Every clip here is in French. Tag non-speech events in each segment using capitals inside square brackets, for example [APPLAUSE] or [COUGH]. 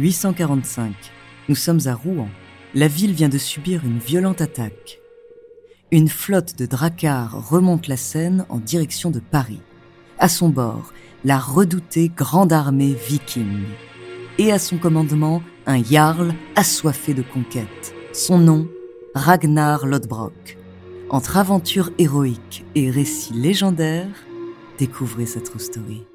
845. Nous sommes à Rouen. La ville vient de subir une violente attaque. Une flotte de dracars remonte la Seine en direction de Paris. À son bord, la redoutée grande armée viking. Et à son commandement, un jarl assoiffé de conquête. Son nom, Ragnar Lodbrok. Entre aventure héroïque et récits légendaires, découvrez cette true story.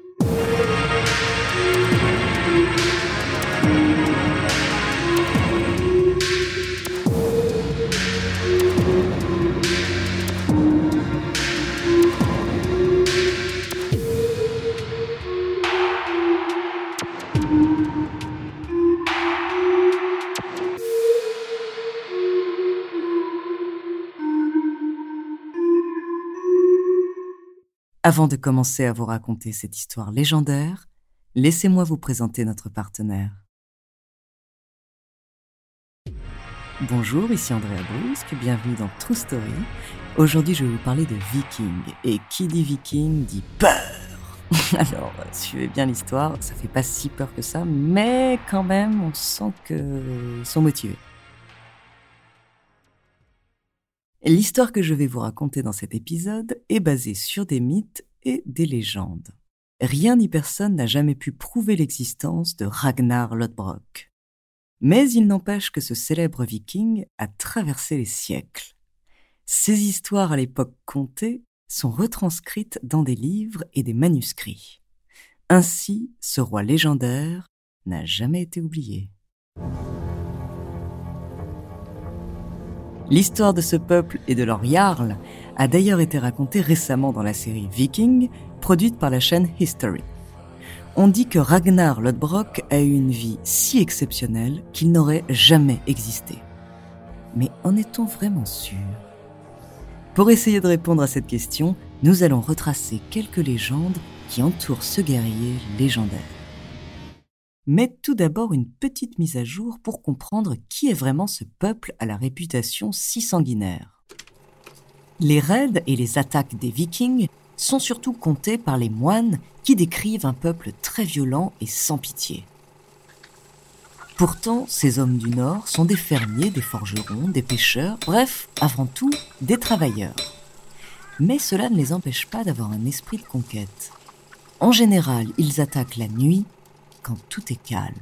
Avant de commencer à vous raconter cette histoire légendaire, laissez-moi vous présenter notre partenaire. Bonjour, ici Andrea Brusque, bienvenue dans True Story. Aujourd'hui, je vais vous parler de Viking. Et qui dit Viking dit peur. [LAUGHS] Alors, suivez bien l'histoire, ça fait pas si peur que ça, mais quand même, on sent qu'ils sont motivés. L'histoire que je vais vous raconter dans cet épisode est basée sur des mythes et des légendes. Rien ni personne n'a jamais pu prouver l'existence de Ragnar Lodbrok. Mais il n'empêche que ce célèbre viking a traversé les siècles. Ces histoires à l'époque contées sont retranscrites dans des livres et des manuscrits. Ainsi, ce roi légendaire n'a jamais été oublié. L'histoire de ce peuple et de leur jarl a d'ailleurs été racontée récemment dans la série Viking, produite par la chaîne History. On dit que Ragnar Lodbrok a eu une vie si exceptionnelle qu'il n'aurait jamais existé. Mais en est-on vraiment sûr? Pour essayer de répondre à cette question, nous allons retracer quelques légendes qui entourent ce guerrier légendaire. Mais tout d'abord une petite mise à jour pour comprendre qui est vraiment ce peuple à la réputation si sanguinaire. Les raids et les attaques des vikings sont surtout comptés par les moines qui décrivent un peuple très violent et sans pitié. Pourtant, ces hommes du Nord sont des fermiers, des forgerons, des pêcheurs, bref, avant tout, des travailleurs. Mais cela ne les empêche pas d'avoir un esprit de conquête. En général, ils attaquent la nuit quand tout est calme.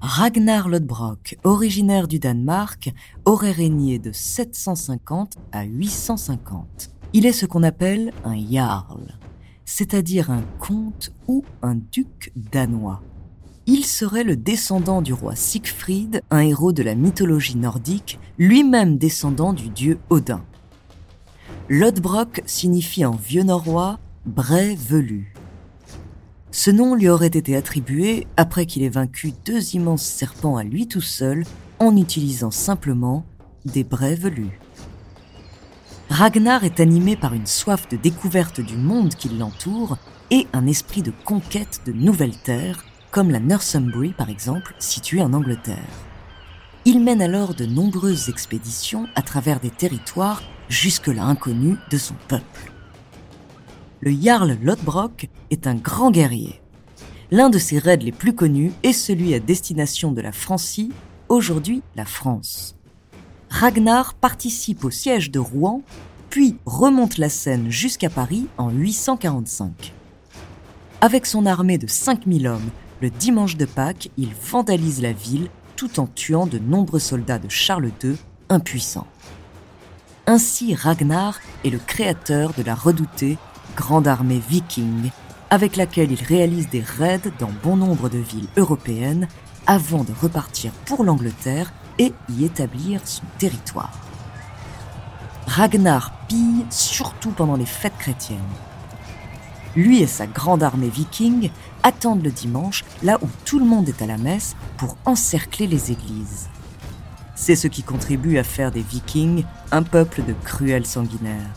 Ragnar Lodbrok, originaire du Danemark, aurait régné de 750 à 850. Il est ce qu'on appelle un jarl, c'est-à-dire un comte ou un duc danois. Il serait le descendant du roi Siegfried, un héros de la mythologie nordique, lui-même descendant du dieu Odin. Lodbrok signifie en vieux norrois bray velu. Ce nom lui aurait été attribué après qu'il ait vaincu deux immenses serpents à lui tout seul en utilisant simplement des braies velus. Ragnar est animé par une soif de découverte du monde qui l'entoure et un esprit de conquête de nouvelles terres comme la Northumbrie par exemple, située en Angleterre. Il mène alors de nombreuses expéditions à travers des territoires jusque-là inconnus de son peuple. Le Jarl Lodbrok est un grand guerrier. L'un de ses raids les plus connus est celui à destination de la Francie, aujourd'hui la France. Ragnar participe au siège de Rouen, puis remonte la Seine jusqu'à Paris en 845. Avec son armée de 5000 hommes le dimanche de Pâques, il vandalise la ville tout en tuant de nombreux soldats de Charles II impuissants. Ainsi Ragnar est le créateur de la redoutée grande armée viking, avec laquelle il réalise des raids dans bon nombre de villes européennes avant de repartir pour l'Angleterre et y établir son territoire. Ragnar pille surtout pendant les fêtes chrétiennes. Lui et sa grande armée viking attendent le dimanche, là où tout le monde est à la messe, pour encercler les églises. C'est ce qui contribue à faire des vikings un peuple de cruels sanguinaires.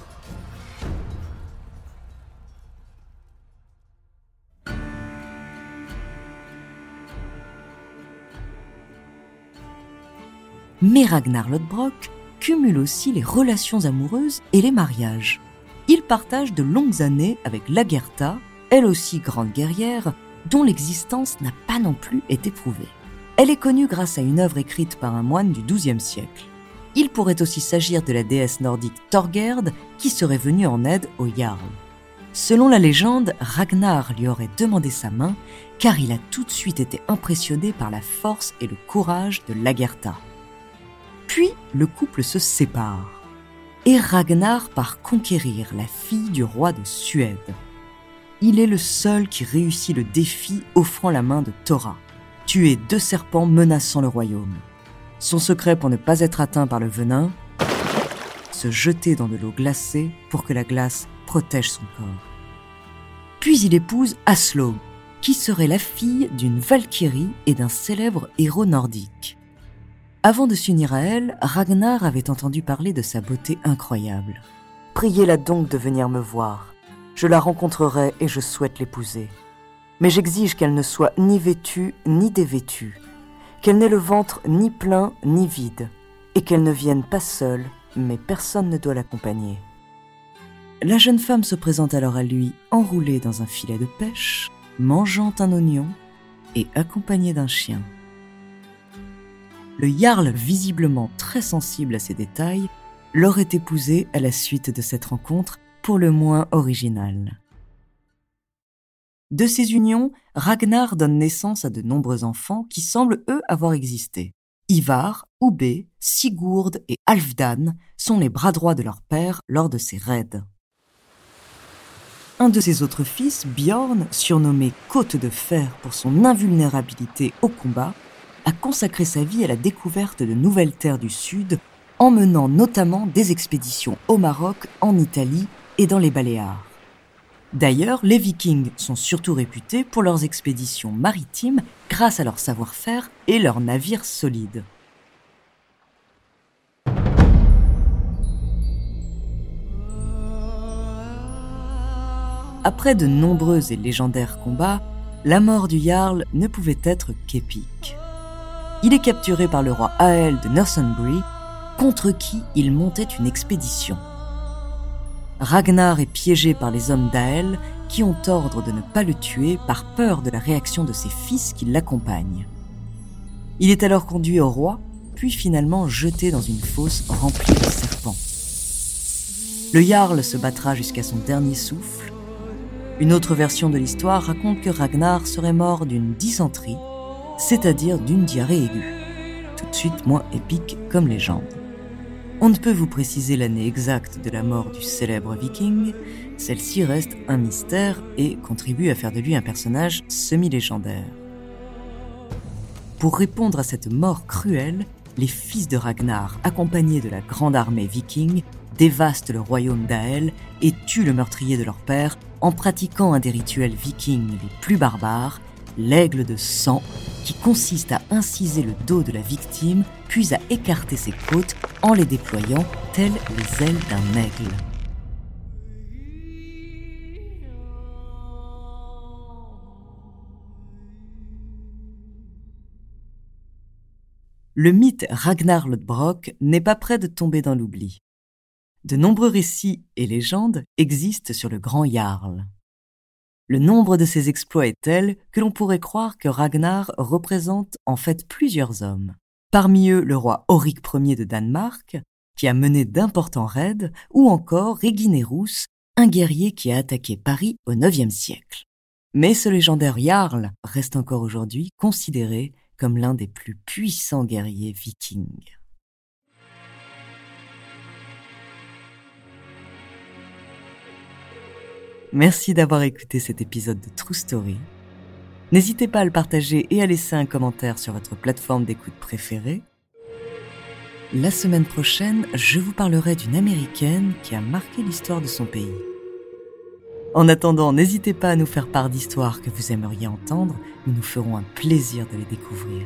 Mais Ragnar Lodbrok, cumule aussi les relations amoureuses et les mariages. Il partage de longues années avec Lagertha, elle aussi grande guerrière, dont l'existence n'a pas non plus été prouvée. Elle est connue grâce à une œuvre écrite par un moine du XIIe siècle. Il pourrait aussi s'agir de la déesse nordique Thorgerd qui serait venue en aide au Jarl. Selon la légende, Ragnar lui aurait demandé sa main car il a tout de suite été impressionné par la force et le courage de Lagertha. Puis le couple se sépare et Ragnar part conquérir la fille du roi de Suède. Il est le seul qui réussit le défi offrant la main de Thora, tuer deux serpents menaçant le royaume. Son secret pour ne pas être atteint par le venin, se jeter dans de l'eau glacée pour que la glace protège son corps. Puis il épouse Aslo, qui serait la fille d'une Valkyrie et d'un célèbre héros nordique. Avant de s'unir à elle, Ragnar avait entendu parler de sa beauté incroyable. Priez-la donc de venir me voir. Je la rencontrerai et je souhaite l'épouser. Mais j'exige qu'elle ne soit ni vêtue ni dévêtue, qu'elle n'ait le ventre ni plein ni vide, et qu'elle ne vienne pas seule, mais personne ne doit l'accompagner. La jeune femme se présente alors à lui enroulée dans un filet de pêche, mangeant un oignon et accompagnée d'un chien. Le Jarl, visiblement très sensible à ces détails, l'aurait épousé à la suite de cette rencontre pour le moins originale. De ces unions, Ragnar donne naissance à de nombreux enfants qui semblent eux avoir existé. Ivar, Ubbe, Sigurd et Alfdan sont les bras droits de leur père lors de ces raids. Un de ses autres fils, Bjorn, surnommé Côte de Fer pour son invulnérabilité au combat, a consacré sa vie à la découverte de nouvelles terres du Sud, emmenant notamment des expéditions au Maroc, en Italie et dans les Baléares. D'ailleurs, les Vikings sont surtout réputés pour leurs expéditions maritimes grâce à leur savoir-faire et leurs navires solides. Après de nombreux et légendaires combats, la mort du Jarl ne pouvait être qu'épique il est capturé par le roi Ael de Northumbrie, contre qui il montait une expédition. Ragnar est piégé par les hommes d'Ael qui ont ordre de ne pas le tuer par peur de la réaction de ses fils qui l'accompagnent. Il est alors conduit au roi, puis finalement jeté dans une fosse remplie de serpents. Le Jarl se battra jusqu'à son dernier souffle. Une autre version de l'histoire raconte que Ragnar serait mort d'une dysenterie c'est-à-dire d'une diarrhée aiguë. Tout de suite moins épique comme légende. On ne peut vous préciser l'année exacte de la mort du célèbre viking, celle-ci reste un mystère et contribue à faire de lui un personnage semi-légendaire. Pour répondre à cette mort cruelle, les fils de Ragnar, accompagnés de la grande armée viking, dévastent le royaume d'Ael et tuent le meurtrier de leur père en pratiquant un des rituels vikings les plus barbares, l'aigle de sang, qui consiste à inciser le dos de la victime, puis à écarter ses côtes en les déployant telles les ailes d'un aigle. Le mythe Ragnar Lodbrok n'est pas près de tomber dans l'oubli. De nombreux récits et légendes existent sur le grand Jarl. Le nombre de ses exploits est tel que l'on pourrait croire que Ragnar représente en fait plusieurs hommes. Parmi eux le roi Auric Ier de Danemark, qui a mené d'importants raids, ou encore Reginerus, un guerrier qui a attaqué Paris au IXe siècle. Mais ce légendaire Jarl reste encore aujourd'hui considéré comme l'un des plus puissants guerriers vikings. Merci d'avoir écouté cet épisode de True Story. N'hésitez pas à le partager et à laisser un commentaire sur votre plateforme d'écoute préférée. La semaine prochaine, je vous parlerai d'une américaine qui a marqué l'histoire de son pays. En attendant, n'hésitez pas à nous faire part d'histoires que vous aimeriez entendre, nous nous ferons un plaisir de les découvrir.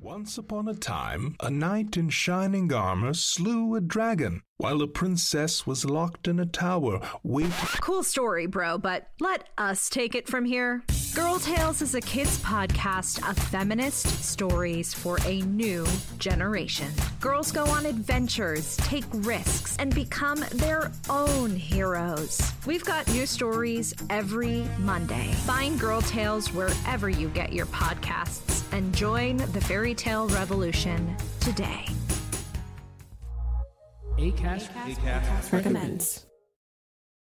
Once upon a time, a knight in shining armor slew a dragon while a princess was locked in a tower waiting. Cool story, bro, but let us take it from here. Girl Tales is a kids' podcast of feminist stories for a new generation. Girls go on adventures, take risks, and become their own heroes. We've got new stories every Monday. Find Girl Tales wherever you get your podcasts and join the fairy tale revolution today. ACAST, ACAST, recommends.